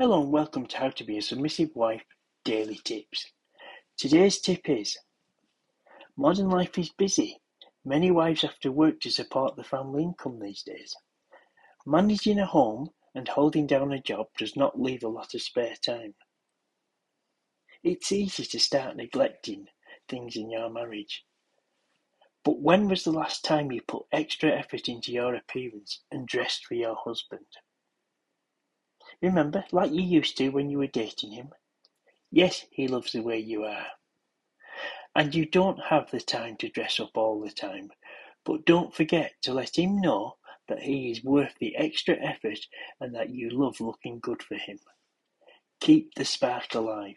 Hello and welcome to How to Be a Submissive Wife Daily Tips. Today's tip is Modern life is busy. Many wives have to work to support the family income these days. Managing a home and holding down a job does not leave a lot of spare time. It's easy to start neglecting things in your marriage. But when was the last time you put extra effort into your appearance and dressed for your husband? Remember, like you used to when you were dating him? Yes, he loves the way you are. And you don't have the time to dress up all the time, but don't forget to let him know that he is worth the extra effort and that you love looking good for him. Keep the spark alive.